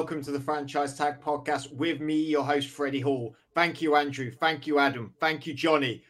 Welcome to the Franchise Tag Podcast with me, your host, Freddie Hall. Thank you, Andrew. Thank you, Adam. Thank you, Johnny.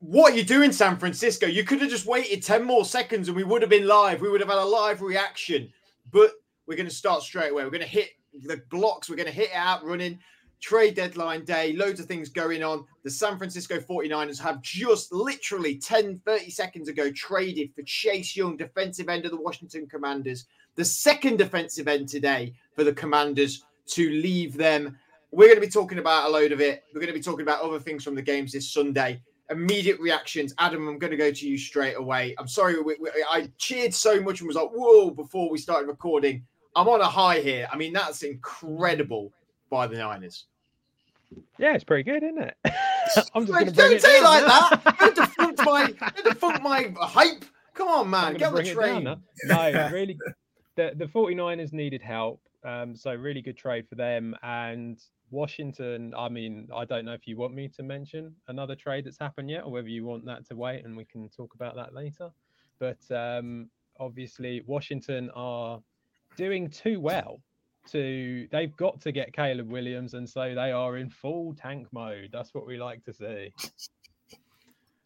What are you doing, San Francisco? You could have just waited 10 more seconds and we would have been live. We would have had a live reaction. But we're going to start straight away. We're going to hit the blocks. We're going to hit it out running. Trade deadline day, loads of things going on. The San Francisco 49ers have just literally 10, 30 seconds ago traded for Chase Young, defensive end of the Washington Commanders. The second defensive end today for the Commanders to leave them. We're going to be talking about a load of it. We're going to be talking about other things from the games this Sunday immediate reactions. Adam, I'm going to go to you straight away. I'm sorry, we, we, I cheered so much and was like, whoa, before we started recording. I'm on a high here. I mean, that's incredible by the Niners. Yeah, it's pretty good, isn't it? I'm just Don't say like that. Don't defunct my, don't defunct my hype. Come on, man. Get the train. Down, no, really, the, the 49ers needed help. Um, so really good trade for them. And Washington, I mean, I don't know if you want me to mention another trade that's happened yet, or whether you want that to wait and we can talk about that later. But um, obviously, Washington are doing too well to. They've got to get Caleb Williams, and so they are in full tank mode. That's what we like to see.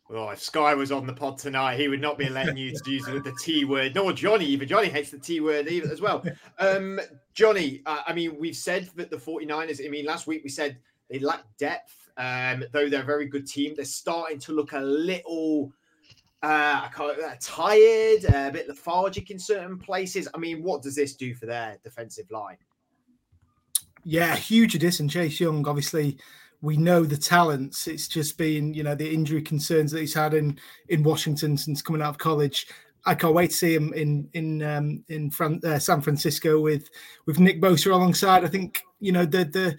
Oh, if Sky was on the pod tonight, he would not be letting you to use the T word. Nor Johnny even. Johnny hates the T word either as well. Um, Johnny, uh, I mean, we've said that the 49ers, I mean, last week we said they lack depth, um, though they're a very good team. They're starting to look a little uh, I call it uh, tired, uh, a bit lethargic in certain places. I mean, what does this do for their defensive line? Yeah, huge addition. Chase Young, obviously, we know the talents. It's just been, you know, the injury concerns that he's had in in Washington since coming out of college. I can't wait to see him in in um, in Fran- uh, San Francisco with with Nick Bosa alongside. I think you know the the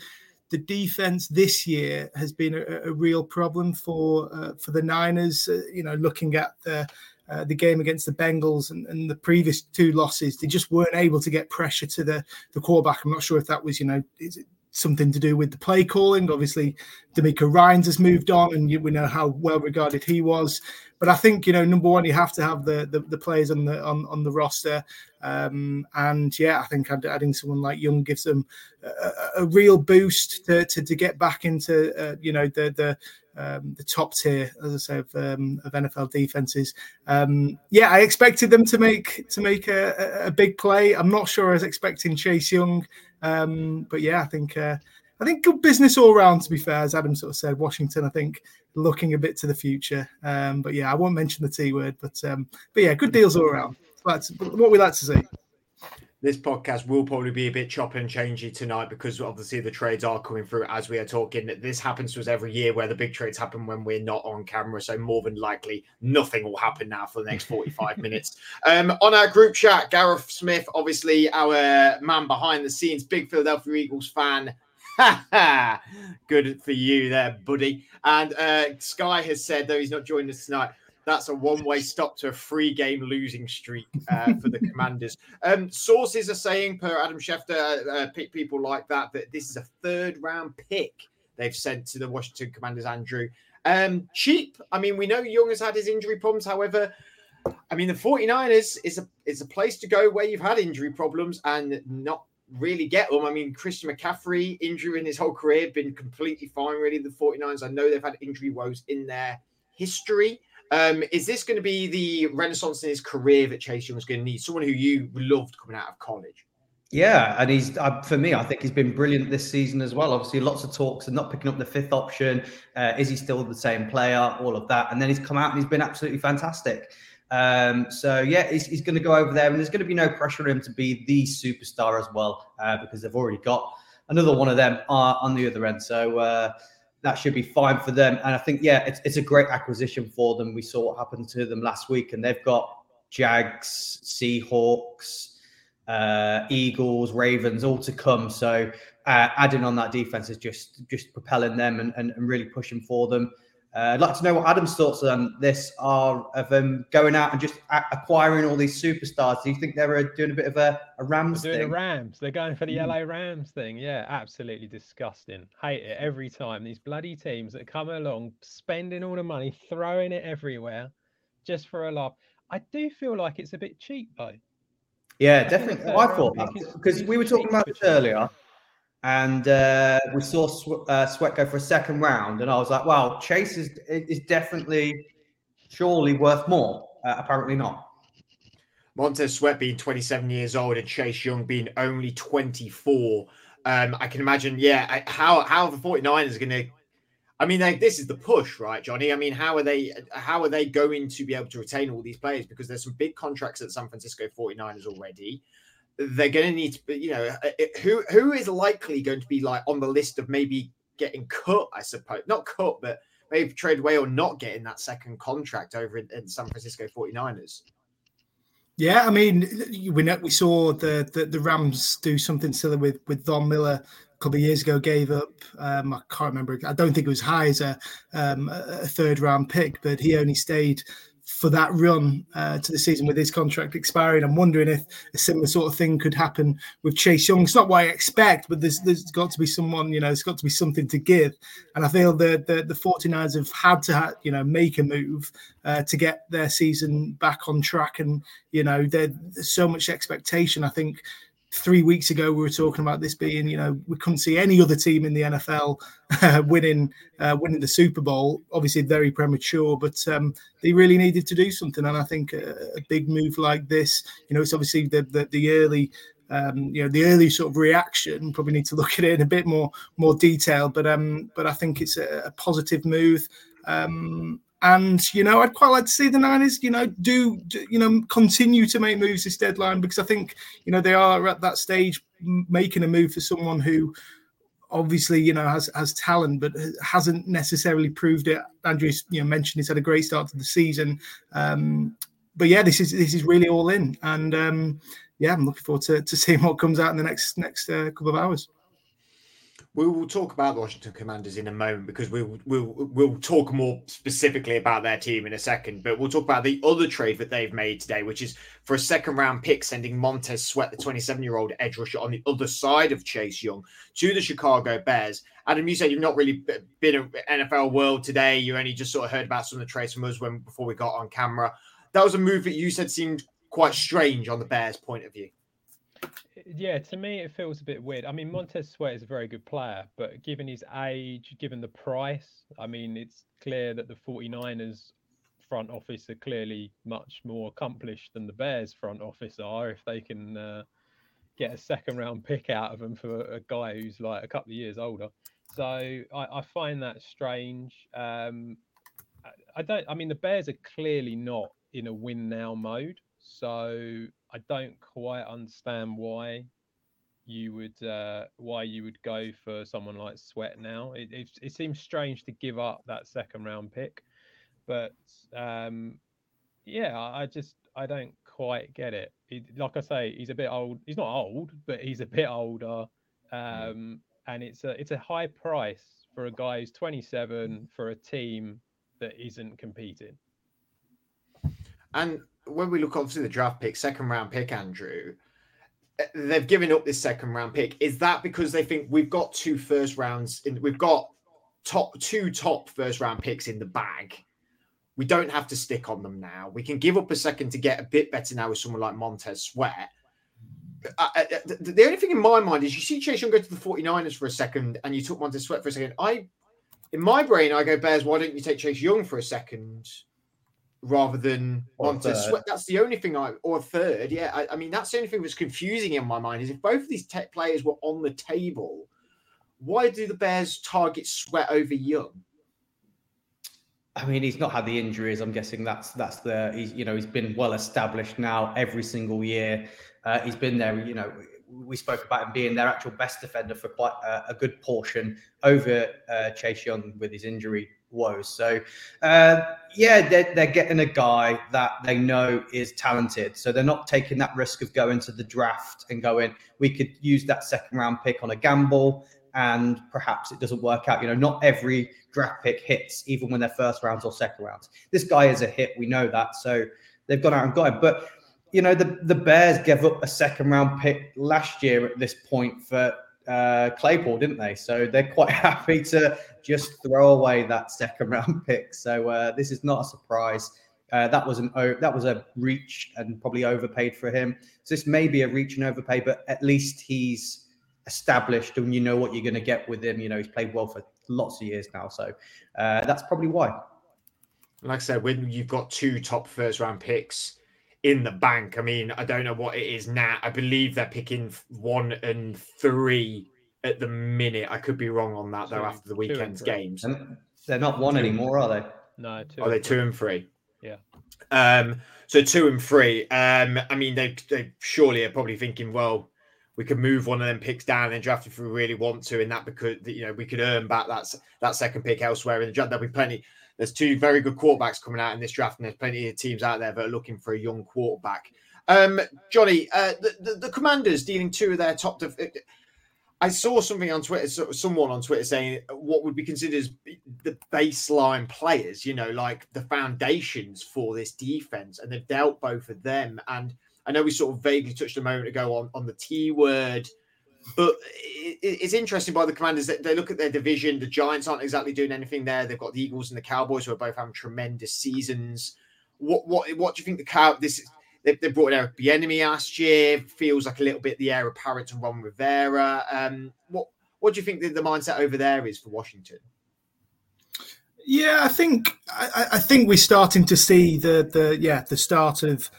the defense this year has been a, a real problem for uh, for the Niners. Uh, you know, looking at the uh, the game against the Bengals and, and, the previous two losses, they just weren't able to get pressure to the the quarterback. I'm not sure if that was you know something to do with the play calling. Obviously, DeMeco Ryans has moved on, and we know how well regarded he was. But I think you know, number one, you have to have the the, the players on the on, on the roster, um, and yeah, I think adding someone like Young gives them a, a real boost to, to, to get back into uh, you know the the um, the top tier, as I say, of, um, of NFL defenses. Um, yeah, I expected them to make to make a, a, big play. I'm not sure I was expecting Chase Young, um, but yeah, I think uh, I think good business all round. To be fair, as Adam sort of said, Washington, I think looking a bit to the future. Um, but yeah, I won't mention the T word, but um, but yeah, good deals all around. That's what we like to see this podcast will probably be a bit chop and changey tonight because obviously the trades are coming through as we are talking. This happens to us every year where the big trades happen when we're not on camera. So more than likely, nothing will happen now for the next 45 minutes. Um, on our group chat, Gareth Smith, obviously our man behind the scenes, big Philadelphia Eagles fan. Good for you there, buddy. And uh, Sky has said, though he's not joining us tonight, that's a one-way stop to a three-game losing streak uh, for the Commanders. Um, sources are saying, per Adam Schefter, uh, uh people like that, that this is a third-round pick they've sent to the Washington Commanders. Andrew, um, cheap. I mean, we know Young has had his injury problems. However, I mean, the 49ers is a is a place to go where you've had injury problems and not really get them. I mean, Christian McCaffrey, injury in his whole career, been completely fine, really. The 49ers, I know they've had injury woes in their history. Um, is this going to be the renaissance in his career that Chase Young was going to need? Someone who you loved coming out of college. Yeah, and he's uh, for me. I think he's been brilliant this season as well. Obviously, lots of talks and not picking up the fifth option. Uh, is he still the same player? All of that, and then he's come out and he's been absolutely fantastic. Um, so yeah, he's, he's going to go over there, and there's going to be no pressure on him to be the superstar as well, uh, because they've already got another one of them uh, on the other end. So uh, that should be fine for them. And I think, yeah, it's, it's a great acquisition for them. We saw what happened to them last week, and they've got Jags, Seahawks, uh, Eagles, Ravens all to come. So uh, adding on that defense is just just propelling them and, and, and really pushing for them. Uh, I'd like to know what Adam's thoughts on this are of them going out and just a- acquiring all these superstars. Do you think they're uh, doing a bit of a, a Rams they're doing thing? the Rams. They're going for the mm. LA Rams thing. Yeah, absolutely disgusting. Hate it every time. These bloody teams that come along, spending all the money, throwing it everywhere, just for a laugh. I do feel like it's a bit cheap though. Yeah, definitely. I thought that because we were talking about this earlier, and uh, we saw Sw- uh, Sweat go for a second round, and I was like, "Wow, Chase is is definitely surely worth more." Uh, apparently not. Montez Sweat being 27 years old and Chase Young being only 24. Um, I can imagine, yeah, how how the 49ers are going to. I mean, they, this is the push, right, Johnny? I mean, how are they how are they going to be able to retain all these players? Because there's some big contracts at San Francisco 49ers already. They're going to need to, you know, uh, who who is likely going to be like on the list of maybe getting cut? I suppose not cut, but maybe trade away or not getting that second contract over in, in San Francisco 49ers. Yeah, I mean, we know, we saw the, the, the Rams do something similar with with Von Miller a couple of years ago. Gave up, um, I can't remember. I don't think it was high as a, um, a third round pick, but he only stayed for that run uh, to the season with his contract expiring. I'm wondering if a similar sort of thing could happen with Chase Young. It's not what I expect, but there's there's got to be someone, you know, there's got to be something to give. And I feel the the, the 49ers have had to, you know, make a move uh, to get their season back on track. And, you know, there's so much expectation. I think three weeks ago we were talking about this being, you know, we couldn't see any other team in the NFL uh, winning uh, winning the Super Bowl. Obviously, very premature, but um, they really needed to do something. And I think a, a big move like this, you know, it's obviously the the, the early. Um, you know the early sort of reaction. Probably need to look at it in a bit more more detail, but um, but I think it's a, a positive move. Um, and you know, I'd quite like to see the Niners, you know, do, do, you know continue to make moves this deadline because I think you know they are at that stage making a move for someone who obviously you know has has talent but hasn't necessarily proved it. Andrews you know mentioned he's had a great start to the season, um, but yeah, this is this is really all in, and um, yeah, I'm looking forward to, to seeing what comes out in the next next uh, couple of hours. We will talk about the Washington Commanders in a moment because we'll we'll we'll talk more specifically about their team in a second. But we'll talk about the other trade that they've made today, which is for a second round pick, sending Montez Sweat, the 27 year old edge rusher, on the other side of Chase Young to the Chicago Bears. Adam, you said you've not really been in NFL world today. You only just sort of heard about some of the trades from us when before we got on camera. That was a move that you said seemed quite strange on the Bears' point of view yeah, to me it feels a bit weird. I mean, Montez Sweat is a very good player, but given his age, given the price, I mean, it's clear that the 49ers front office are clearly much more accomplished than the Bears front office are if they can uh, get a second round pick out of them for a guy who's like a couple of years older. So I, I find that strange. Um, I, I don't. I mean, the Bears are clearly not in a win now mode. So I don't quite understand why you would uh, why you would go for someone like Sweat now. It, it, it seems strange to give up that second round pick, but um, yeah, I just I don't quite get it. He, like I say, he's a bit old. He's not old, but he's a bit older, um, and it's a it's a high price for a guy who's 27 for a team that isn't competing. And when we look obviously the draft pick, second round pick, Andrew, eh, they've given up this second round pick. Is that because they think we've got two first rounds in we've got top two top first round picks in the bag? We don't have to stick on them now. We can give up a second to get a bit better now with someone like Montez Sweat. The, the only thing in my mind is you see Chase Young go to the 49ers for a second and you took Montez Sweat for a second. I, in my brain, I go, Bears, why don't you take Chase Young for a second? Rather than Montez Sweat. That's the only thing I or a third. Yeah, I, I, mean that's the only thing that's confusing in my mind is if both of these tech players were on the table, why do the Bears target Sweat over Young? I mean, he's not had the injuries. I'm guessing that's that's the he's you know he's been well established now every single year. Uh, he's been there. You know, we spoke about him being their actual best defender for quite a, a good portion over uh, Chase Young with his injury woes. So, uh, yeah, they're, they're getting a guy that they know is talented. So they're not taking that risk of going to the draft and going, we could use that second round pick on a gamble and perhaps it doesn't work out. You know, not every draft pick hits, even when they're first rounds or second rounds. This guy is a hit. We know that. So they've gone out and got him. But, you know, the, the Bears gave up a second round pick last year at this point for uh, Claypool, didn't they? So they're quite happy to just throw away that second round pick. So uh, this is not a surprise. Uh, that was an that was a reach and probably overpaid for him. So this may be a reach and overpay, but at least he's established and you know what you're going to get with him. You know, he's played well for lots of years now, so uh, that's probably why. Like I said, when you've got two top first round picks in the bank, I mean, I don't know what it is now. I believe they're picking one and three at the minute. I could be wrong on that though. After the weekend's games, and they're not one two. anymore, are they? No, two. Are they two and three? Yeah. Um. So two and three. Um. I mean, they they surely are probably thinking, well, we could move one of them picks down and draft if we really want to, and that because you know we could earn back that that second pick elsewhere in the draft. There'll be plenty. There's two very good quarterbacks coming out in this draft, and there's plenty of teams out there that are looking for a young quarterback. Um, Johnny, uh, the, the, the Commanders dealing two of their top. Def- I saw something on Twitter, someone on Twitter saying what would be considered as the baseline players, you know, like the foundations for this defense, and they've dealt both of them. And I know we sort of vaguely touched a moment ago on, on the T word, but it, it's interesting by the commanders that they look at their division. The Giants aren't exactly doing anything there. They've got the Eagles and the Cowboys who are both having tremendous seasons. What what what do you think the cow this is? They, they brought in Eric Bieniemy last year. Feels like a little bit the of Parrott and Ron Rivera. Um, what what do you think the, the mindset over there is for Washington? Yeah, I think I, I, think we're starting to see the the yeah the start of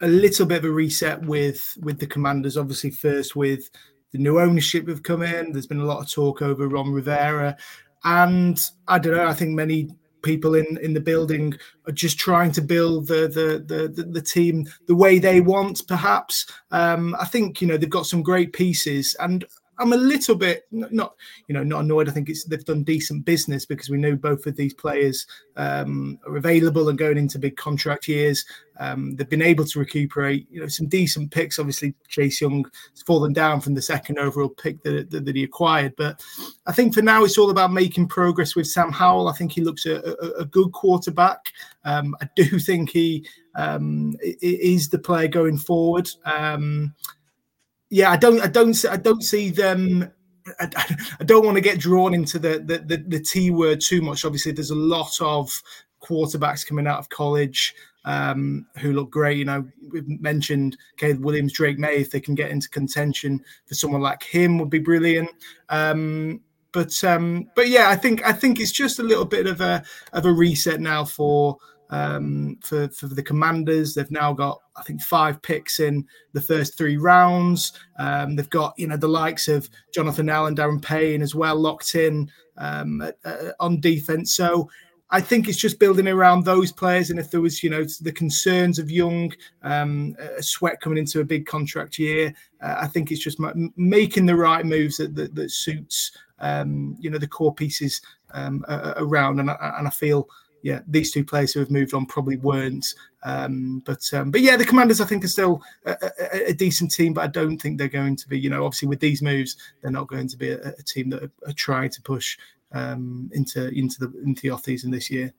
a little bit of a reset with with the Commanders. Obviously, first with the new ownership have come in. There's been a lot of talk over Ron Rivera, and I don't know. I think many people in in the building are just trying to build the the the, the team the way they want perhaps um, i think you know they've got some great pieces and I'm a little bit not, you know, not annoyed. I think it's they've done decent business because we know both of these players um, are available and going into big contract years. Um, they've been able to recuperate, you know, some decent picks. Obviously, Chase Young has fallen down from the second overall pick that, that, that, he acquired, but I think for now it's all about making progress with Sam Howell. I think he looks a, a, a good quarterback. Um, I do think he um, is the player going forward. Um, yeah, I don't, I don't, I don't see them. I, I don't want to get drawn into the, the the, the T word too much. Obviously, there's a lot of quarterbacks coming out of college um, who look great. You know, we've mentioned Caleb Williams, Drake Maye. If they can get into contention for someone like him, would be brilliant. Um, but um, but yeah, I think I think it's just a little bit of a of a reset now for um, for for the Commanders. They've now got I think five picks in the first three rounds. Um, they've got you know the likes of Jonathan Allen, Daron Payne as well locked in um, uh, on defense. So. I think it's just building around those players, and if there was, you know, the concerns of Young, um, a sweat coming into a big contract year, uh, I think it's just m- making the right moves that that, that suits, um, you know, the core pieces um, around, and I, and I feel yeah, these two players who have moved on probably weren't. Um, but um, but yeah, the Commanders I think are still a, a, a, decent team, but I don't think they're going to be. You know, obviously with these moves, they're not going to be a, a team that are, are, trying to push um, into into the into the off season this year.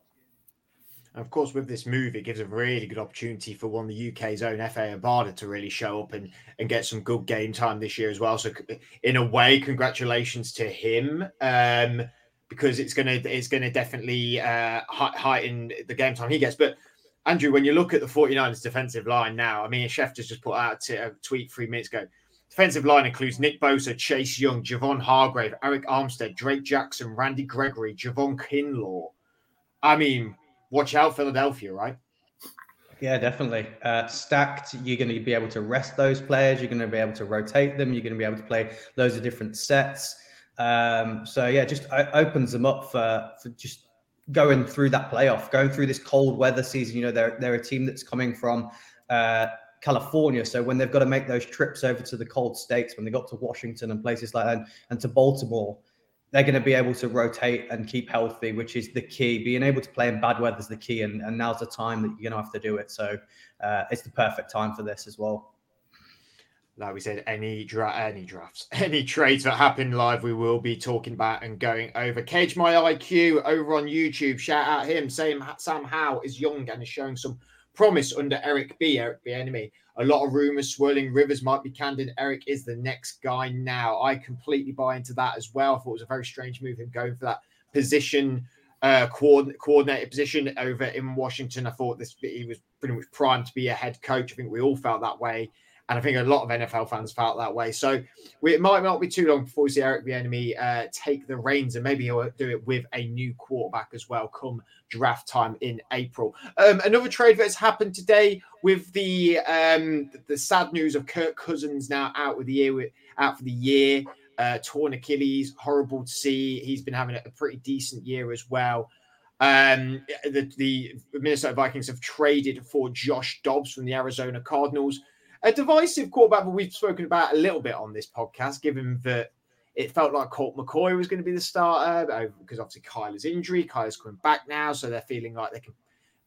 And of course, with this move, it gives a really good opportunity for one of the UK's own Efe Obada to really show up and, and get some good game time this year as well. So, in a way, congratulations to him. Um, because it's gonna it's gonna definitely uh, heighten the game time he gets. But Andrew, when you look at the 49ers defensive line now, I mean, Schef just just put out a tweet three minutes ago. Defensive line includes Nick Bosa, Chase Young, Javon Hargrave, Arik Armstead, Drake Jackson, Randy Gregory, Javon Kinlaw. I mean, watch out, Philadelphia, right? Yeah, definitely. Uh, stacked, you're going to be able to rest those players. You're going to be able to rotate them. You're going to be able to play loads of different sets. Um, so yeah, just opens them up for, for just going through that playoff, going through this cold weather season. You know, they're they're a team that's coming from uh, California, so when they've got to make those trips over to the cold states, when they got to Washington and places like that, and, and to Baltimore, they're going to be able to rotate and keep healthy, which is the key. Being able to play in bad weather is the key, and, and now's the time that you're going to have to do it. So uh, it's the perfect time for this as well like we said, any dra- any drafts, any trades that happen live, we will be talking about and going over. Cage My IQ over on YouTube. Shout out him. Sam Sam Howell is young and is showing some promise under Eric B. Eric Bieniemy. A lot of rumors swirling. Rivers might be candid. Eric is the next guy now. I completely buy into that as well. I thought it was a very strange move him going for that position uh, coordinate, coordinated position over in Washington. I thought this he was pretty much primed to be a head coach. I think we all felt that way. And I think a lot of NFL fans felt that way. So we, it might not be too long before we see Eric Bieniemy uh, take the reins, and maybe he'll do it with a new quarterback as well come draft time in April. Um, another trade that's happened today with the um, the sad news of Kirk Cousins now out with the year out for the year. Uh, torn Achilles, horrible to see. He's been having a pretty decent year as well. Um, the, the Minnesota Vikings have traded for Josh Dobbs from the Arizona Cardinals a divisive quarterback that we've spoken about a little bit on this podcast, given that it felt like Colt McCoy was going to be the starter because obviously Kyler's injury. Kyler's coming back now, so they're feeling like they can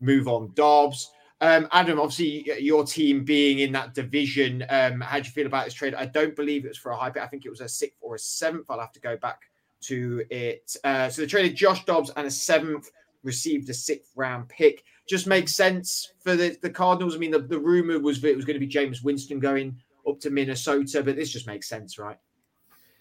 move on Dobbs. Um, Adam, obviously, your team being in that division, um, how do you feel about this trade? I don't believe it was for a high pick. I think it was a sixth or a seventh. I'll have to go back to it. Uh, so they traded Josh Dobbs and a seventh, received a sixth round pick just makes sense for the, the Cardinals. I mean, the, the rumor was that it was going to be Jameis Winston going up to Minnesota, but this just makes sense, right?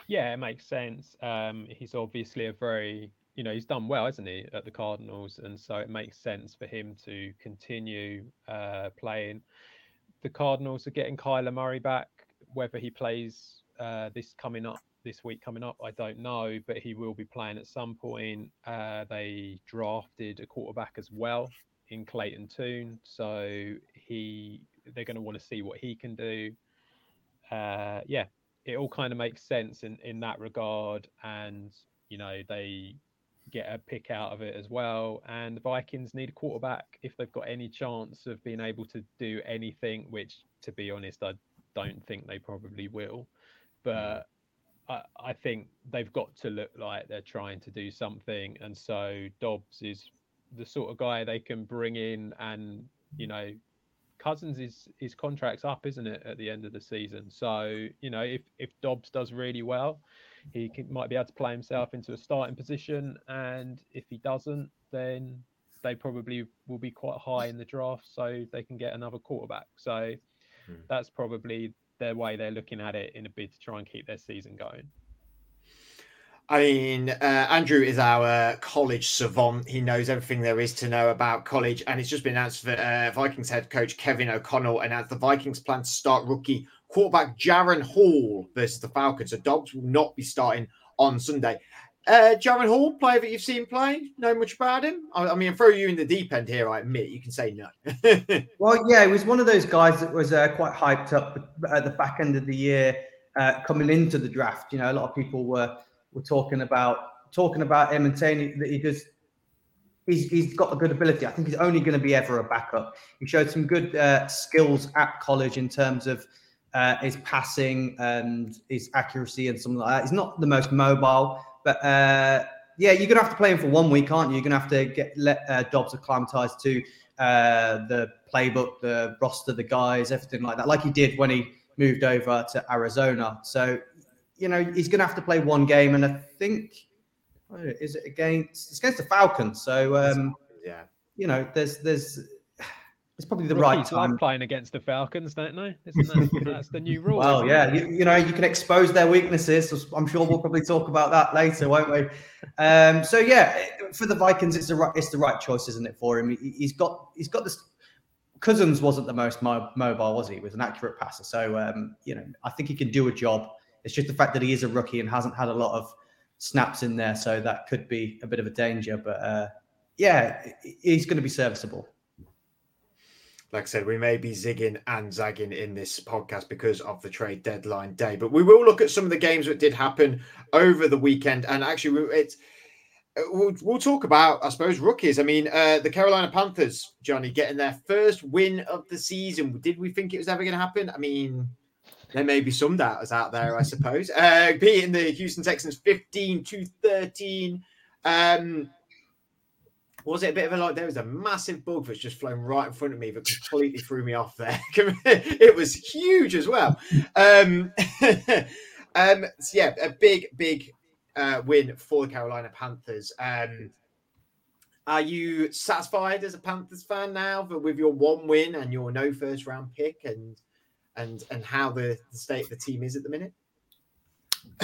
Yeah, it makes sense. Um, he's obviously a very, you know, he's done well, isn't he, at the Cardinals, and so it makes sense for him to continue uh, playing. The Cardinals are getting Kyler Murray back. Whether he plays uh, this coming up this week coming up, I don't know, but he will be playing at some point. Uh, they drafted a quarterback as well in Clayton Tune, so he they're going to want to see what he can do. Uh, yeah, it all kind of makes sense in in that regard, and you know they get a pick out of it as well. And the Vikings need a quarterback if they've got any chance of being able to do anything, which, to be honest, I don't think they probably will. But I, I think they've got to look like they're trying to do something. And so Dobbs is the sort of guy they can bring in and you know Cousins is his contract's up, isn't it, at the end of the season? So you know, if if Dobbs does really well, he can, might be able to play himself into a starting position, and if he doesn't, then they probably will be quite high in the draft, so they can get another quarterback. So hmm. that's probably their way they're looking at it in a bid to try and keep their season going. I mean, uh, Andrew is our college savant. He knows everything there is to know about college. And it's just been announced that uh, Vikings head coach Kevin O'Connell announced the Vikings plan to start rookie quarterback Jaren Hall versus the Falcons. So Dobbs will not be starting on Sunday. Uh, Jaren Hall, player that you've seen play, know much about him? I, I mean, throw you in the deep end here, I admit. You can say no. well, yeah, he was one of those guys that was uh, quite hyped up at the back end of the year uh, coming into the draft. You know, a lot of people were we're talking about talking about him and saying that he does. He's, he's got a good ability. I think he's only going to be ever a backup. He showed some good uh, skills at college in terms of uh, his passing and his accuracy and something like that. He's not the most mobile, but uh, yeah, you're gonna have to play him for one week, aren't you? You're gonna have to get let uh, Dobbs acclimatized to uh, the playbook, the roster, the guys, everything like that, like he did when he moved over to Arizona. So you know, he's going to have to play one game, and I think is it against it's against the Falcons. So um, yeah, you know, there's there's it's probably the Rookies right time. playing against the Falcons, don't they? Isn't that, that's the new rule? Well, yeah, you, you, know, you can expose their weaknesses. I'm sure we'll probably talk about that later, won't we? Um, so yeah, for the Vikings, it's the right it's the right choice, isn't it? For him, he, has got he's got this. Cousins wasn't the most mo- mobile, was he? He was an accurate passer, so um, you know, I think he can do a job. It's just the fact that he is a rookie and hasn't had a lot of snaps in there, so that could be a bit of a danger. But uh, yeah, he's going to be serviceable. Like I said, we may be zigging and zagging in this podcast because of the trade deadline day, but we will look at some of the games that did happen over the weekend. And actually, it's We'll, we'll, talk about, I suppose, rookies. I mean, uh, the Carolina Panthers, Johnny, getting their first win of the season. Did we think it was ever going to happen? I mean, there may be some doubters out there, I suppose. Uh, beating the Houston Texans 15 to 13. Um, was it a bit of a like there was a massive bug that's just flown right in front of me that completely threw me off there. it was huge as well. Um, um, so yeah, a big, big uh, win for the Carolina Panthers. Um, are you satisfied as a Panthers fan now with your one win and your no first round pick and and and how the, the state of the team is at the minute?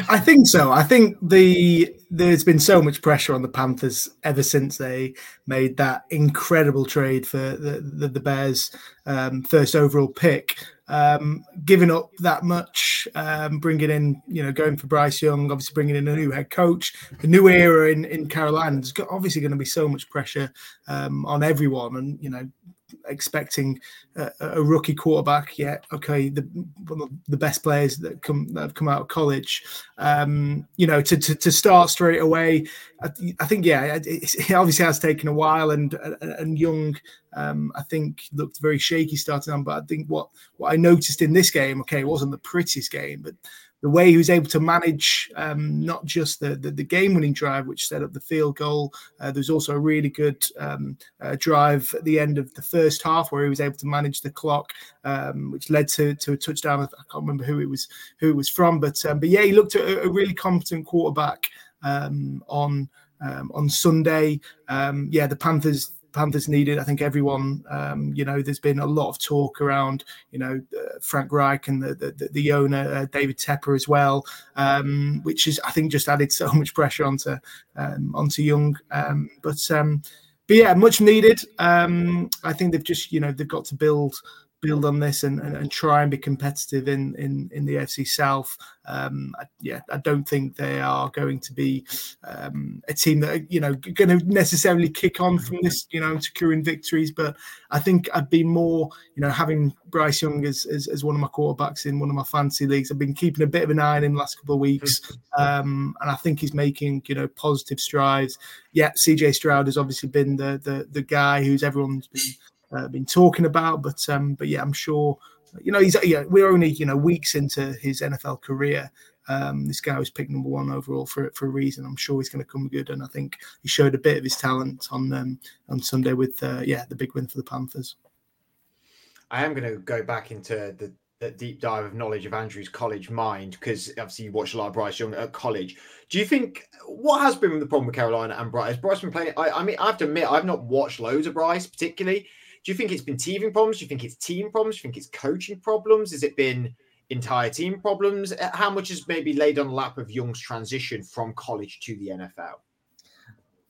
I think so. I think the there's been so much pressure on the Panthers ever since they made that incredible trade for the the, the Bears' um, first overall pick. Um, giving up that much, um, bringing in, you know, going for Bryce Young, obviously bringing in a new head coach, a new era in in Carolina. There's obviously going to be so much pressure um, on everyone, and you know, expecting a, a, rookie quarterback yet. Okay, the one of the best players that come that have come out of college. Um, you know, to, to, to start straight away. I, I think yeah, it, it, obviously has taken a while, and and Young, um, I think looked very shaky starting on. But I think what what I noticed in this game, okay, it wasn't the prettiest game, but the way he was able to manage um, not just the, the, the game winning drive, which set up the field goal. Uh, there was also a really good um, uh, drive at the end of the first half where he was able to manage the clock, um, which led to, to a touchdown. I can't remember who it was who it was from, but um, but yeah, he looked a, a really competent quarterback um, on. Um, on Sunday, yeah, the Panthers Panthers needed. I think everyone, um, you know, there's been a lot of talk around, you know, uh, Frank Reich and the the, the owner uh, David Tepper as well, um, which is I think just added so much pressure onto um, onto Young. Um, but um, but yeah, much needed. Um, I think they've just you know they've got to build build on this and, and, and, try and be competitive in in, in the NFC South. Um, I, yeah, I don't think they are going to be um, a team that are, you know going to necessarily kick on from this, you know, securing victories. But I think I'd be more, you know, having Bryce Young as, as, as one of my quarterbacks in one of my fantasy leagues. I've been keeping a bit of an eye on him the last couple of weeks, um, and I think he's making you know positive strides. Yeah, CJ Stroud has obviously been the the the guy who's everyone's been uh, been talking about. But um, but yeah, I'm sure you know he's yeah we're only you know weeks into his NFL career. Um, this guy was picked number one overall for for a reason. I'm sure he's going to come good, and I think he showed a bit of his talent on um, on Sunday with uh, yeah the big win for the Panthers. I am going to go back into the, the deep dive of knowledge of Andrew's college mind because obviously you watched a lot of Bryce Young at college. Do you think what has been the problem with Carolina and Bryce? Bryce been playing? I, I mean, I have to admit, I've not watched loads of Bryce particularly. Do you think it's been teething problems? Do you think it's team problems? Do you think it's coaching problems? Has it been entire team problems? Uh, how much is maybe laid on the lap of Young's transition from college to the NFL?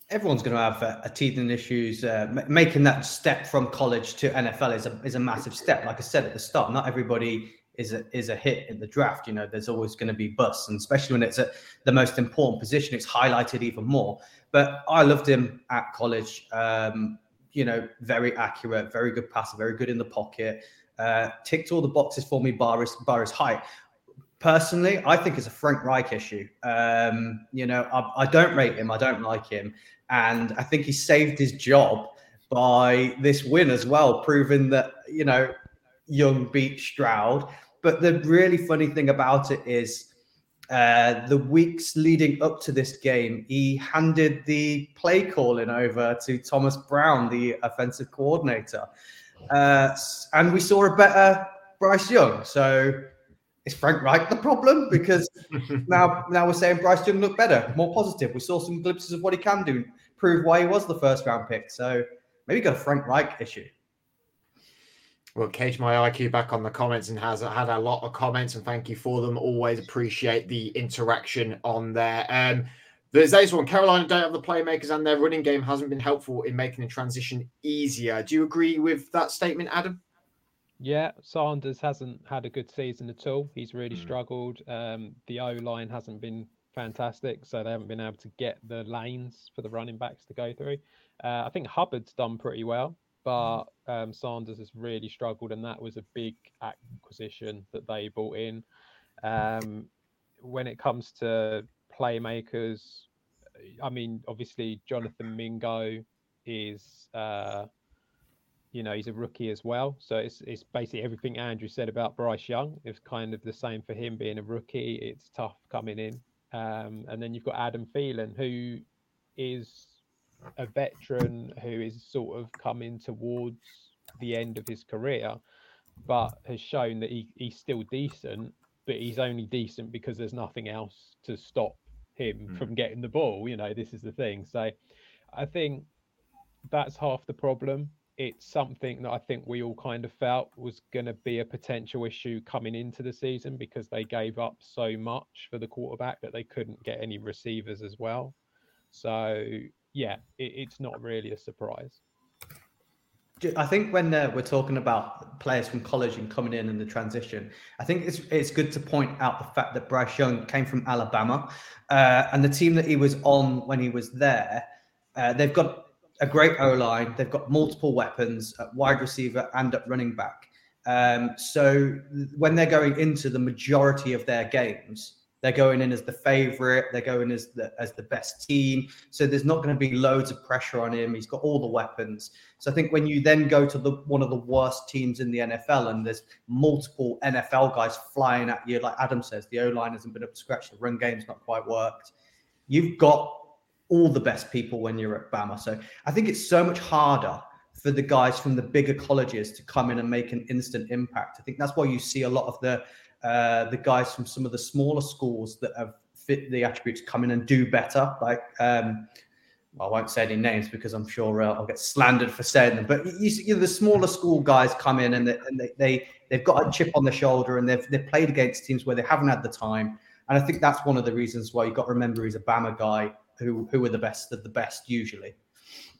Everyone's going to have uh, a teething issues. Uh, making that step from college to NFL is a is a massive step. Like I said at the start, not everybody is a is a hit in the draft. You know, there's always going to be busts, and especially when it's at the most important position, it's highlighted even more. But I loved him at college. Um, you know, very accurate, very good passer, very good in the pocket. Uh, ticked all the boxes for me, bar his, bar his height. Personally, I think it's a Frank Reich issue. Um, you know, I, I don't rate him. I don't like him. And I think he saved his job by this win as well, proving that, you know, Young beat Stroud. But the really funny thing about it is uh, the weeks leading up to this game, he handed the play calling over to Thomas Brown, the offensive coordinator. Uh, and we saw a better Bryce Young. So is Frank Reich the problem? Because now, now we're saying Bryce Young looked better, more positive. We saw some glimpses of what he can do, prove why he was the first round pick. So maybe got a Frank Reich issue. Well, Cage My IQ back on the comments and has had a lot of comments, and thank you for them. Always appreciate the interaction on there. Um, there's this one. Carolina don't have the playmakers, and their running game hasn't been helpful in making the transition easier. Do you agree with that statement, Adam? Yeah, Sanders hasn't had a good season at all. He's really mm. struggled. Um, the O line hasn't been fantastic, so they haven't been able to get the lanes for the running backs to go through. Uh, I think Hubbard's done pretty well but um, Sanders has really struggled, and that was a big acquisition that they brought in. Um, when it comes to playmakers, I mean, obviously Jonathan Mingo is, uh, you know, he's a rookie as well. So it's it's basically everything Andrew said about Bryce Young. It's kind of the same for him being a rookie. It's tough coming in, um, and then you've got Adam Thielen, who is a veteran who is sort of coming towards the end of his career, but has shown that he, he's still decent, but he's only decent because there's nothing else to stop him mm. from getting the ball. You know, this is the thing. So I think that's half the problem. it's something that I think we all kind of felt was going to be a potential issue coming into the season because they gave up so much for the quarterback that they couldn't get any receivers as well. So, yeah, it, it's not really a surprise. I think when uh, we're talking about players from college and coming in and the transition, I think it's it's good to point out the fact that Bryce Young came from Alabama, uh, and the team that he was on when he was there, uh, they've got a great O line. They've got multiple weapons at wide receiver and at running back. Um, so when they're going into the majority of their games, they're going in as the favorite. They're going as the as the best team. So there's not going to be loads of pressure on him. He's got all the weapons. So I think when you then go to the one of the worst teams in the NFL and there's multiple NFL guys flying at you, like Adam says, the O line hasn't been up to scratch. The run game's not quite worked. You've got all the best people when you're at Bama. So I think it's so much harder for the guys from the bigger colleges to come in and make an instant impact. I think that's why you see a lot of the uh, the guys from some of the smaller schools that have fit the attributes come in and do better. Like um, I won't say any names because I'm sure uh, I'll get slandered for saying them. But you, you know, the smaller school guys come in and, they, and they, they they've got a chip on the shoulder and they've they've played against teams where they haven't had the time. And I think that's one of the reasons why you've got to remember he's a Bama guy who who are the best of the best usually.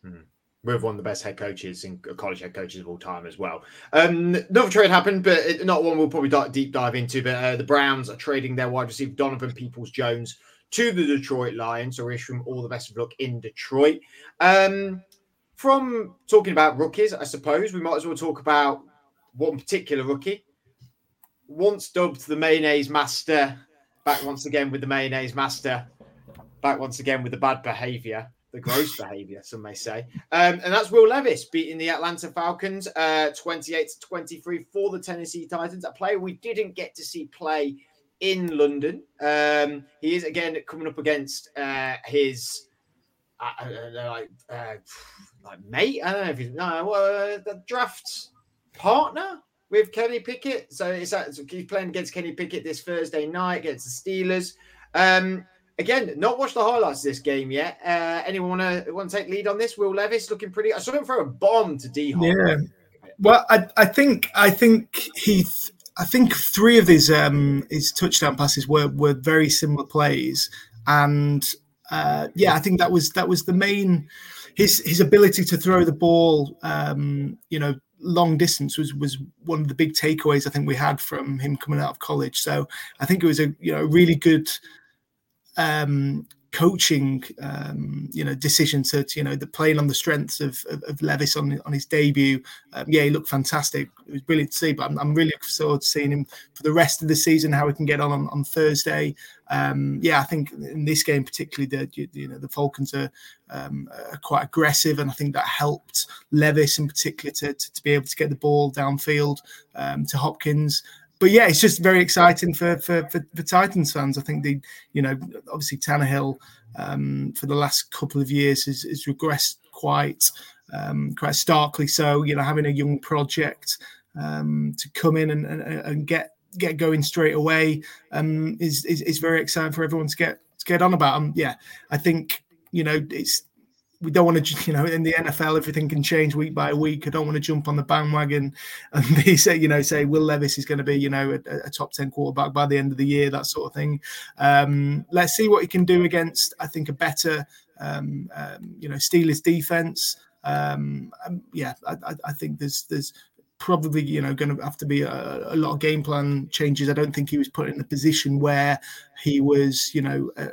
Hmm. With one of the best head coaches in college head coaches of all time as well. Um, another trade happened, but not one we'll probably deep dive into. But uh, the Browns are trading their wide receiver Donovan Peoples Jones to the Detroit Lions. So we wish all the best of luck in Detroit. Um, from talking about rookies, I suppose we might as well talk about one particular rookie. Once dubbed the mayonnaise master, back once again with the mayonnaise master back once again with the bad behavior, the gross behavior, some may say. Um, and that's Will Levis beating the Atlanta Falcons uh, 28 to 23 for the Tennessee Titans. A player we didn't get to see play in London. Um, he is again coming up against uh, his uh, like uh, like mate. I don't know if he's no uh, the draft partner with Kenny Pickett. So it's he's playing against Kenny Pickett this Thursday night against the Steelers. Um, again, not watched the highlights of this game yet. Uh, anyone want to want to take lead on this? Will Levis looking pretty. I saw him throw a bomb to D. Yeah. Well, I, I think I think Heath. I think three of his um, his touchdown passes were were very similar plays, and uh, yeah, I think that was that was the main his his ability to throw the ball. Um, you know, long distance was was one of the big takeaways I think we had from him coming out of college. So I think it was a you know really good um, coaching, um, you know, decision to, to, you know, the playing on the strengths of, of, of Levis on on his debut. Um, yeah, he looked fantastic. It was brilliant to see. But I'm, I'm really looking forward to seeing him for the rest of the season. How we can get on on, on Thursday. Um, yeah, I think in this game particularly, the you, you know the Falcons are, um, are, quite aggressive, and I think that helped Levis in particular to, to, to be able to get the ball downfield um, to Hopkins but yeah, it's just very exciting for, for for, for Titans fans. I think the you know obviously Tannehill um, for the last couple of years has, has regressed quite um, quite starkly. So you know having a young project um, to come in and, and, and, get get going straight away um, is, is, is very exciting for everyone to get to get on about. Um, yeah, I think you know it's we don't want to, you know, in the NFL, everything can change week by week. I don't want to jump on the bandwagon and they say, you know, say Will Levis is going to be, you know, a, a, top 10 quarterback by the end of the year, that sort of thing. Um, let's see what he can do against, I think, a better, um, um, you know, Steelers defense. Um, um, yeah, I, I, think there's, there's, probably you know going to have to be a, a, lot of game plan changes. I don't think he was put in a position where he was you know uh,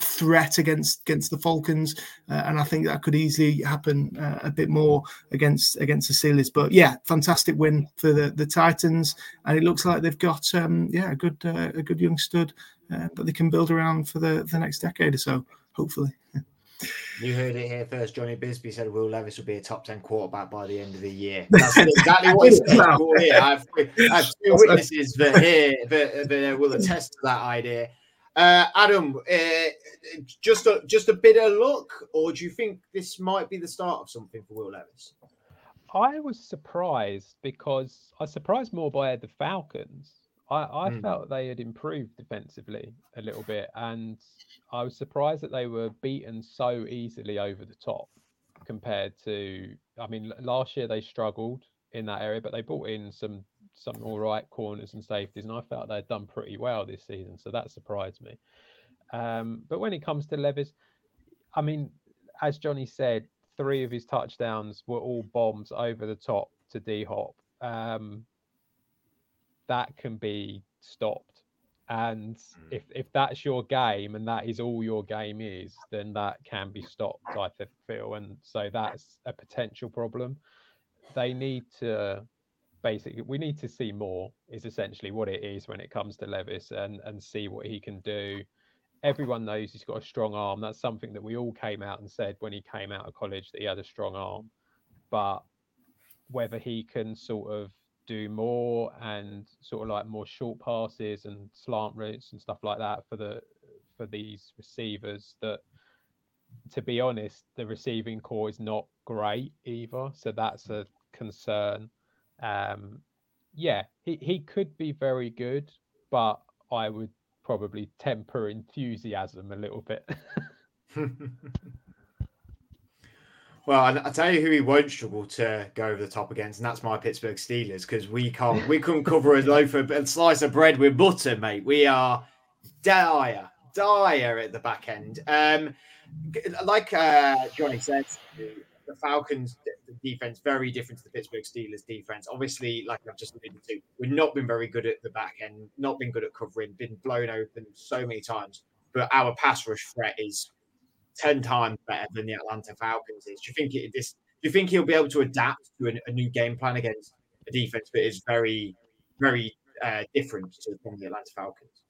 threat against against the Falcons, uh, and I think that could easily happen uh, a bit more against against the Steelers. But yeah, fantastic win for the, the Titans, and it looks like they've got um, yeah a good uh, a good young stud uh, that they can build around for the the next decade or so, hopefully. You heard it here first. Johnny Bisbee said Will Levis will be a top 10 quarterback by the end of the year. That's exactly what he said. Here. I have, I have two witnesses that here that, that will attest to that idea. Uh, Adam, uh, just a, just a bit of luck, or do you think this might be the start of something for Will Levis? I was surprised because I was surprised more by the Falcons. I, I mm. felt they had improved defensively a little bit, and I was surprised that they were beaten so easily over the top compared to. I mean, last year they struggled in that area, but they brought in some some all right corners and safeties, and I felt they'd done pretty well this season, so that surprised me. Um, but when it comes to Levis, I mean, as Johnny said, three of his touchdowns were all bombs over the top to D Hop. Um, that can be stopped. And hmm. if, if that's your game and that is all your game is, then that can be stopped, I feel. And so that's a potential problem. They need to basically, we need to see more, is essentially what it is when it comes to Levis and, and see what he can do. Everyone knows he's got a strong arm. That's something that we all came out and said when he came out of college that he had a strong arm. But whether he can sort of do more and sort of like more short passes and slant routes and stuff like that for the for these receivers that to be honest the receiving corps is not great either so that's a concern um yeah he, he could be very good but i would probably temper enthusiasm a little bit Well, I tell you who he won't struggle to go over the top against, and that's my Pittsburgh Steelers because we can't, we couldn't cover a loaf of a slice of bread with butter, mate. We are dire, dire at the back end. Um, like uh, Johnny said, the Falcons' defense very different to the Pittsburgh Steelers' defense. Obviously, like I've just alluded to, we've not been very good at the back end, not been good at covering, been blown open so many times. But our pass rush threat is ten times better than the Atlanta Falcons is. Do you think it, this? Do you think he'll be able to adapt to a, a new game plan against a defense that is very, very uh, different to from the Atlanta Falcons?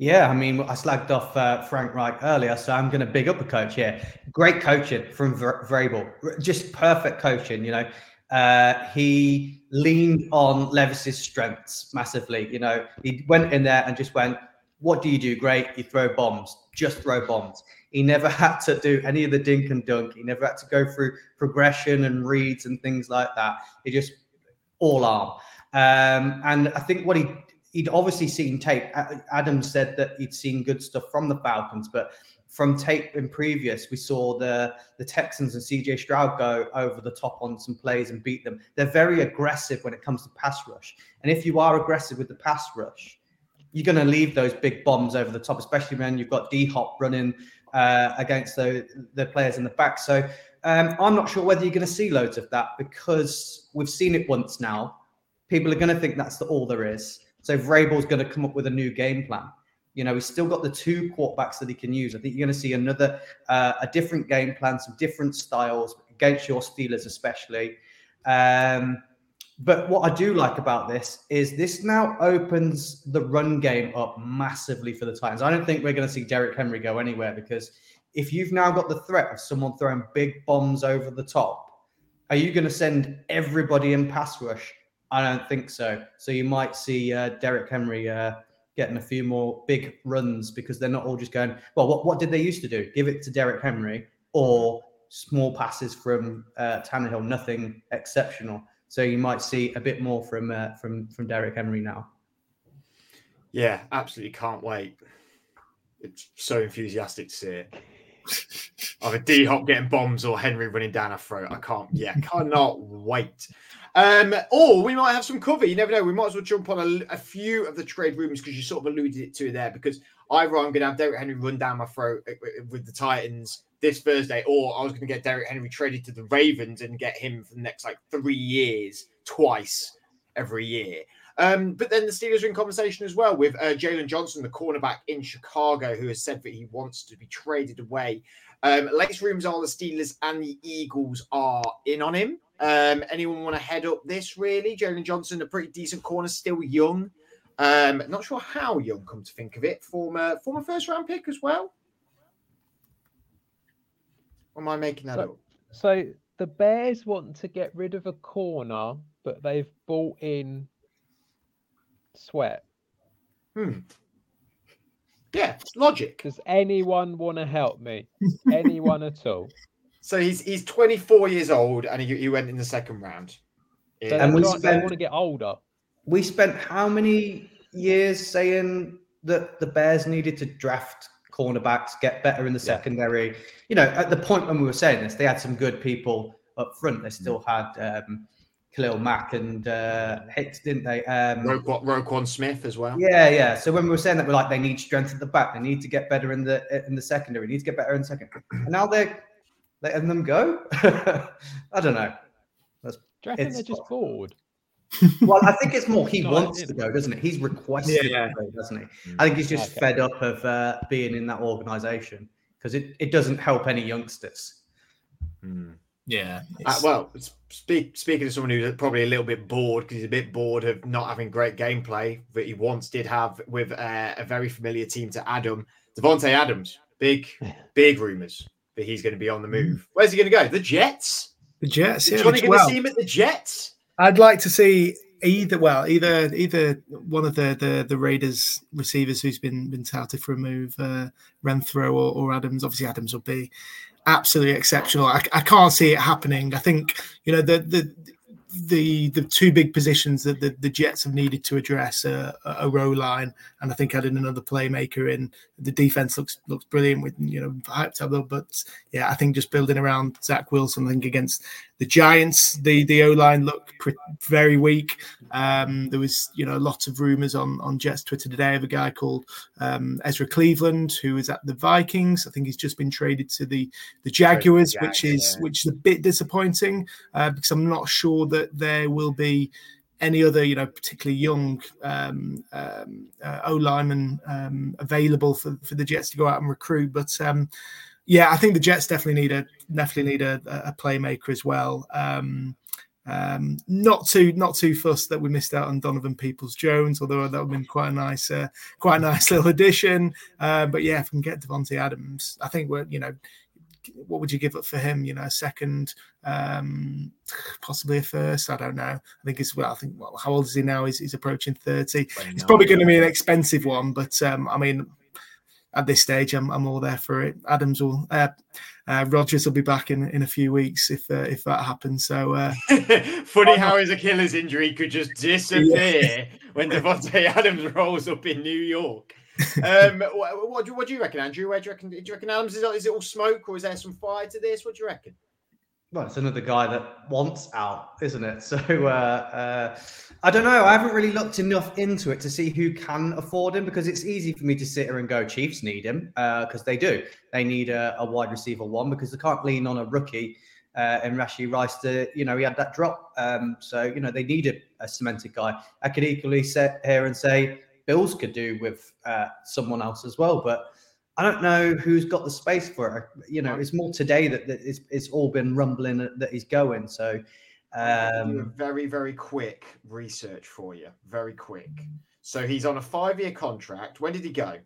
Yeah, I mean, I slagged off uh, Frank Reich earlier, so I'm going to big up the coach here. Great coaching from Ver- Vrabel, just perfect coaching. You know, uh, he leaned on Levis's strengths massively. You know, he went in there and just went, "What do you do? Great, you throw bombs. Just throw bombs." He never had to do any of the dink and dunk. He never had to go through progression and reads and things like that. He just all arm. Um, and I think what he he'd obviously seen tape. Adam said that he'd seen good stuff from the Falcons, but from tape in previous, we saw the the Texans and CJ Stroud go over the top on some plays and beat them. They're very aggressive when it comes to pass rush, and if you are aggressive with the pass rush, you're going to leave those big bombs over the top, especially when you've got D Hop running uh, against the, the players in the back. So um, I'm not sure whether you're going to see loads of that because we've seen it once now. People are going to think that's the, all there is. So Vrabel's going to come up with a new game plan. You know, he's still got the two quarterbacks that he can use. I think you're going to see another, uh, a different game plan, some different styles against your Steelers, especially. Um, but what I do like about this is this now opens the run game up massively for the Titans. I don't think we're going to see Derrick Henry go anywhere because if you've now got the threat of someone throwing big bombs over the top, are you going to send everybody in pass rush? I don't think so. So you might see uh, Derrick Henry uh, getting a few more big runs because they're not all just going, well, what, what did they used to do? Give it to Derrick Henry or small passes from uh, Tannehill, nothing exceptional. So you might see a bit more from uh, from from Derrick Henry now. Yeah, absolutely can't wait. It's so enthusiastic to see it. Either D Hop getting bombs or Henry running down a throat. I can't. Yeah, cannot wait. Um, or we might have some cover. You never know. We might as well jump on a, a few of the trade rumors because you sort of alluded it to there. Because either I'm going to have Derrick Henry run down my throat uh, with the Titans this Thursday, or I was going to get Derrick Henry traded to the Ravens and get him for the next like three years, twice every year. Um, but then the Steelers are in conversation as well with uh, Jaylon Johnson, the cornerback in Chicago, who has said that he wants to be traded away. Um, latest rumors are the Steelers and the Eagles are in on him. Um, anyone want to head up this really? Jaylon Johnson, a pretty decent corner, still young. Um, not sure how young, come to think of it. Former former first round pick as well. Or am I making that so, up? So the Bears want to get rid of a corner, but they've bought in Sweat. Hmm. Yeah, logic. Does anyone want to help me? anyone at all? So he's he's 24 years old and he, he went in the second round. So and we spent, want to get older. We spent how many years saying that the Bears needed to draft cornerbacks, get better in the secondary. You know, at the point when we were saying this, they had some good people up front. They still had um, Khalil Mack and uh, Hicks, didn't they? Um, Roquan, Roquan Smith as well. yeah, yeah. So when we were saying that, we're like, they need strength at the back. They need to get better in the in the secondary. They need to get better in second. And now they're letting them go. I don't know. Do you It's- they're just bored? Well, I think it's more he No, wants to go, doesn't it? He's requested Yeah. to go, doesn't he? I think he's just Okay. fed up of uh, being in that organisation because it, it doesn't help any youngsters. Hmm. Yeah. Uh, well, speak, speaking to someone who's probably a little bit bored because he's a bit bored of not having great gameplay that he once did have with uh, a very familiar team to Adam, Davante Adams. Big, big rumors that he's going to be on the move. Where's he going to go? The Jets. the Jets. Is Yeah, Johnny going to see him at the Jets? I'd like to see either well either either one of the the, the Raiders receivers who's been been touted for a move, uh, Renfro or, or Adams. Obviously, Adams will be absolutely exceptional. I, I can't see it happening. I think you know the the. The the two big positions that the, the Jets have needed to address are a row line, and I think adding another playmaker in the defense looks looks brilliant with you know hyped up. But yeah, I think just building around Zach Wilson, I think against the Giants, the the O line looked pre- very weak. Um, there was you know lots of rumors on on Jets Twitter today of a guy called um, Ezra Cleveland who is at the Vikings. I think he's just been traded to the the Jaguars, Jags, which is yeah. which is a bit disappointing uh, because I'm not sure that there will be any other, you know, particularly young um, um, uh, O lineman um, available for, for the Jets to go out and recruit. But um, yeah, I think the Jets definitely need a definitely need a, a playmaker as well. Um, um, not too not too fussed that we missed out on Donovan Peoples Jones, although that would have been quite a nice uh, quite a nice little addition. Uh, but yeah, if we can get Davante Adams, I think we're you know what would you give up for him? You know, a second, um, possibly a first. I don't know. I think it's well. I think well, how old is he now? He's, he's approaching thirty. It's probably going to be an expensive one, but um, I mean, at this stage, I'm, I'm all there for it. Adams will, uh, uh, Rodgers will be back in, in a few weeks if uh, if that happens. So uh, Funny how his Achilles injury could just disappear when Davante Adams rolls up in New York. Um, what, what, do, what do you reckon, Andrew? Where do you reckon? Do you reckon Adams is, is it all smoke or is there some fire to this? What do you reckon? Well, it's another guy that wants out, isn't it? So uh, uh, I don't know. I haven't really looked enough into it to see who can afford him because it's easy for me to sit here and go, Chiefs need him because they do. They need a, a wide receiver one because they can't lean on a rookie uh, and Rashee Rice to, you know, he had that drop. Um, so, you know, they need a, a cemented guy. I could equally sit here and say Bills could do with uh, someone else as well, but I don't know who's got the space for it. You know, it's more today that, that it's, it's all been rumbling that he's going. So, I'll do a um, very, very quick research for you. Very quick. So he's on a five-year contract. When did he go?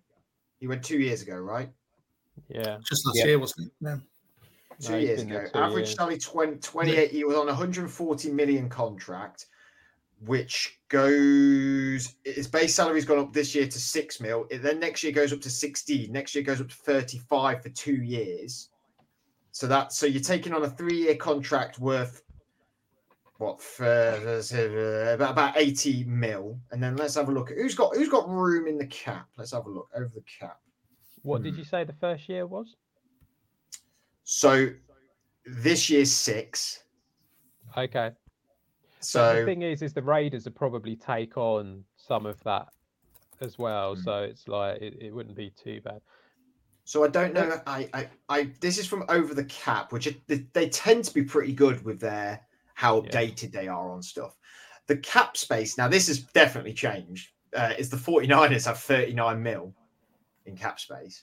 He went two years ago, right? Yeah. just last Yeah. year, wasn't it? Yeah. Two No, years ago. two Average years. salary 20, 28. He was on a 140 million contract, which goes his base salary's gone up this year to six mil. It then next year goes up to 16. Next year goes up to 35 for two years. So that so you're taking on a three-year contract worth what for uh, about about 80 mil. And then let's have a look at who's got who's got room in the cap. Let's have a look over the cap. What Hmm. did you say the first year was? So this year's six. Okay. But So the thing is, is the Raiders would probably take on some of that as well. Mm. So it's like it, it wouldn't be too bad. So I don't know. I, I, I this is from over the cap, which it, they, they tend to be pretty good with their how Yeah. updated they are on stuff. The cap space now, this has definitely changed. Uh, is the 49ers have 39 mil in cap space?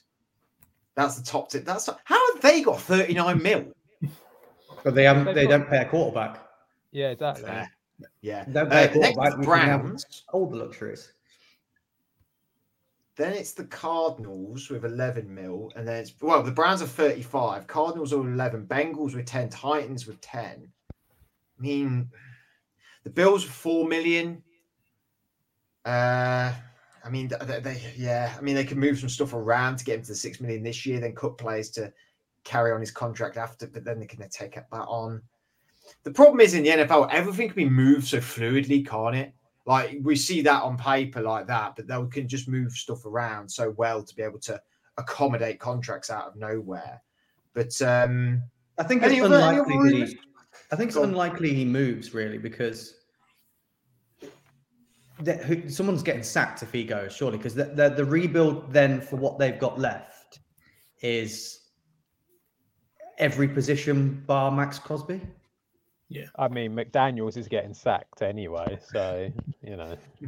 That's the top tip. That's how have they got 39 mil? but they haven't. They've They got- don't pay a quarterback. Yeah, exactly. Yeah, yeah. They don't Uh, a the next quarterback. we can have Browns. All the luxuries. Then it's the Cardinals with 11 mil, and then it's well, the Browns are 35, Cardinals are 11, Bengals with 10, Titans with 10. I mean, the Bills with 4 million. Uh, I mean, they, they, yeah, I mean, they can move some stuff around to get him to the 6 million this year, then cut players to carry on his contract after, but then they can take that on. The problem is in the NFL, everything can be moved so fluidly, can't it? Like we see that on paper like that, but they can just move stuff around so well to be able to accommodate contracts out of nowhere. But um, I think it's unlikely that he, I think it's unlikely he moves really because who, someone's getting sacked if he goes, surely, because the, the, the rebuild then for what they've got left is every position bar Maxx Crosby. Yeah, I mean McDaniels is getting sacked anyway, so you know,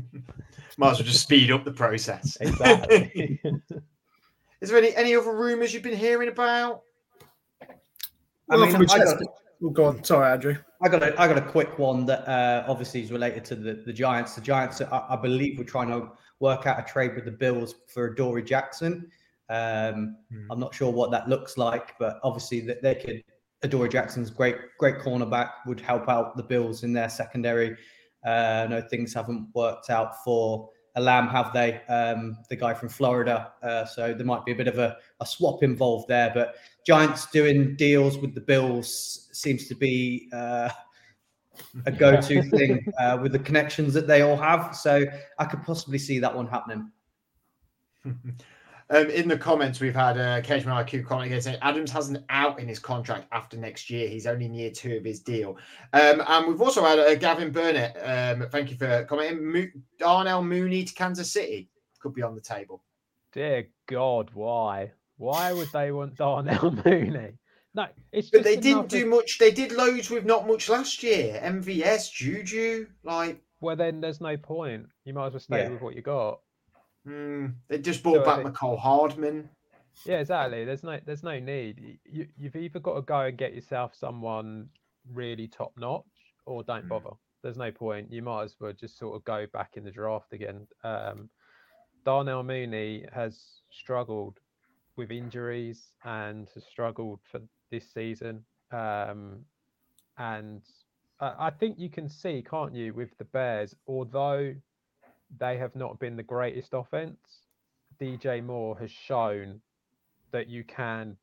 might as well just speed up the process. Exactly. is there any any other rumours you've been hearing about? I mean, I got, oh, go on. Sorry, Andrew. I got a, I got a quick one that uh, obviously is related to the, the Giants. The Giants, I, I believe, we're trying to work out a trade with the Bills for Adoree Jackson. Um, hmm. I'm not sure what that looks like, but obviously that they could. Adoree Jackson's great, great cornerback would help out the Bills in their secondary. Uh, no, things haven't worked out for Elam, have they? Um, the guy from Florida. Uh, so there might be a bit of a, a swap involved there. But Giants doing deals with the Bills seems to be uh, a go-to thing uh, with the connections that they all have. So I could possibly see that one happening. Um, in the comments, we've had uh, Cashman IQ comment here saying Adams has an out in his contract after next year. He's only near two of his deal. Um, and we've also had uh, Gavin Burnett. Um, thank you for commenting. Mo- Darnell Mooney to Kansas City could be on the table. Dear God, why? Why would they want Darnell Mooney? No, it's but they didn't do much. They did loads with not much last year. MVS, Juju, like. Well, then there's no point. You might as well stay yeah. with what you got. Mm, they just brought so back Mecole Hardman. Yeah, exactly. There's no there's no need. You, you've either got to go and get yourself someone really top notch, or don't mm. bother. There's no point. You might as well just sort of go back in the draft again. Um, Darnell Mooney has struggled with injuries and has struggled for this season. Um, and I think you can see, can't you, with the Bears, although they have not been the greatest offense. DJ Moore has shown that you can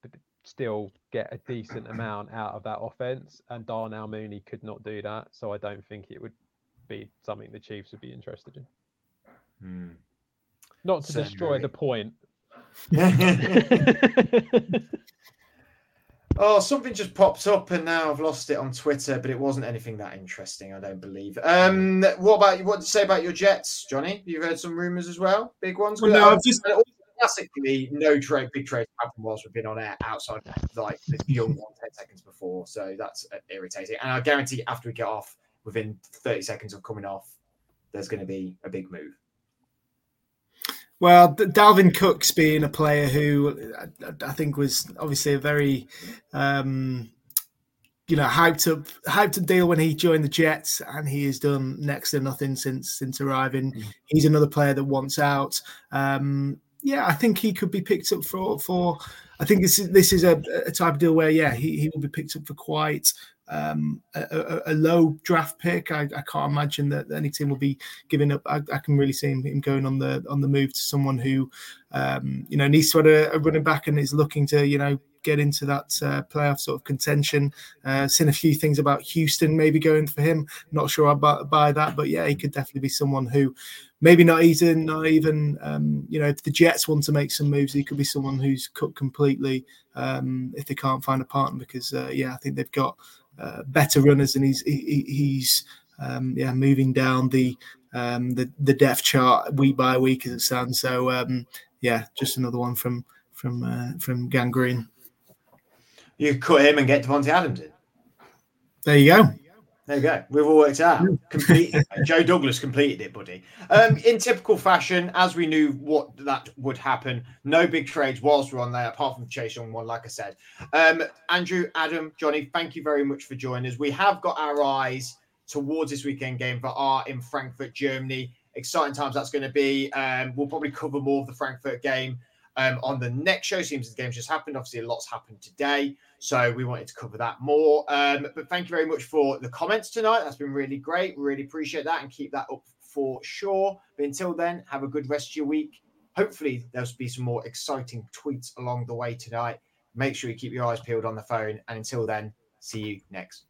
still get a decent amount out of that offense, and Darnell Mooney could not do that. So I don't think it would be something the Chiefs would be interested in. Hmm. Not to destroy the point. Oh, something just popped up and now I've lost it on Twitter, but it wasn't anything that interesting, I don't believe. Um, what about you? What to say about your Jets, Johnny? You've heard some rumors as well, big ones. Well, no, I've just classically no trade, big trade happened whilst we've been on air outside like the young one 10 seconds before, so that's uh, irritating. And I guarantee after we get off, within 30 seconds of coming off, there's going to be a big move. Well, Dalvin Cook's being a player who I think was obviously a very, um, you know, hyped up, hyped up deal when he joined the Jets, and he has done next to nothing since since arriving. Mm. He's another player that wants out. Um, yeah, I think he could be picked up for for. I think this is this is a, a type of deal where yeah, he, he will be picked up for quite um, a, a, low draft pick. I, I, can't imagine that any team will be giving up. I, I, can really see him, going on the on the move to someone who, um, you know, needs to have a, a, running back and is looking to, you know, get into that uh, playoff sort of contention. Uh, seen a few things about Houston maybe going for him. Not sure about buy that, but yeah, he could definitely be someone who maybe not even not even um, you know if the Jets want to make some moves, he could be someone who's cut completely um, if they can't find a partner because uh, yeah, I think they've got uh, better runners, and he's he, he's um, yeah moving down the um, the the depth chart week by week as it stands. So um, yeah, just another one from from uh, from Gang Green. You cut him and get Davante Adams in. There you go. There you go. We've all worked out. Completed. Joe Douglas completed it, buddy. Um, in typical fashion, as we knew what that would happen, no big trades whilst we're on there, apart from Chase Young one, like I said. Um, Andrew, Adam, Johnny, thank you very much for joining us. We have got our eyes towards this weekend game for Art in Frankfurt, Germany. Exciting times that's going to be. Um, we'll probably cover more of the Frankfurt game um, on the next show. Seems the game's just happened. Obviously, a lot's happened today. So we wanted to cover that more. Um, but thank you very much for the comments tonight. That's been really great. Really appreciate that and keep that up for sure. But until then, have a good rest of your week. Hopefully, there'll be some more exciting tweets along the way tonight. Make sure you keep your eyes peeled on the phone. And until then, see you next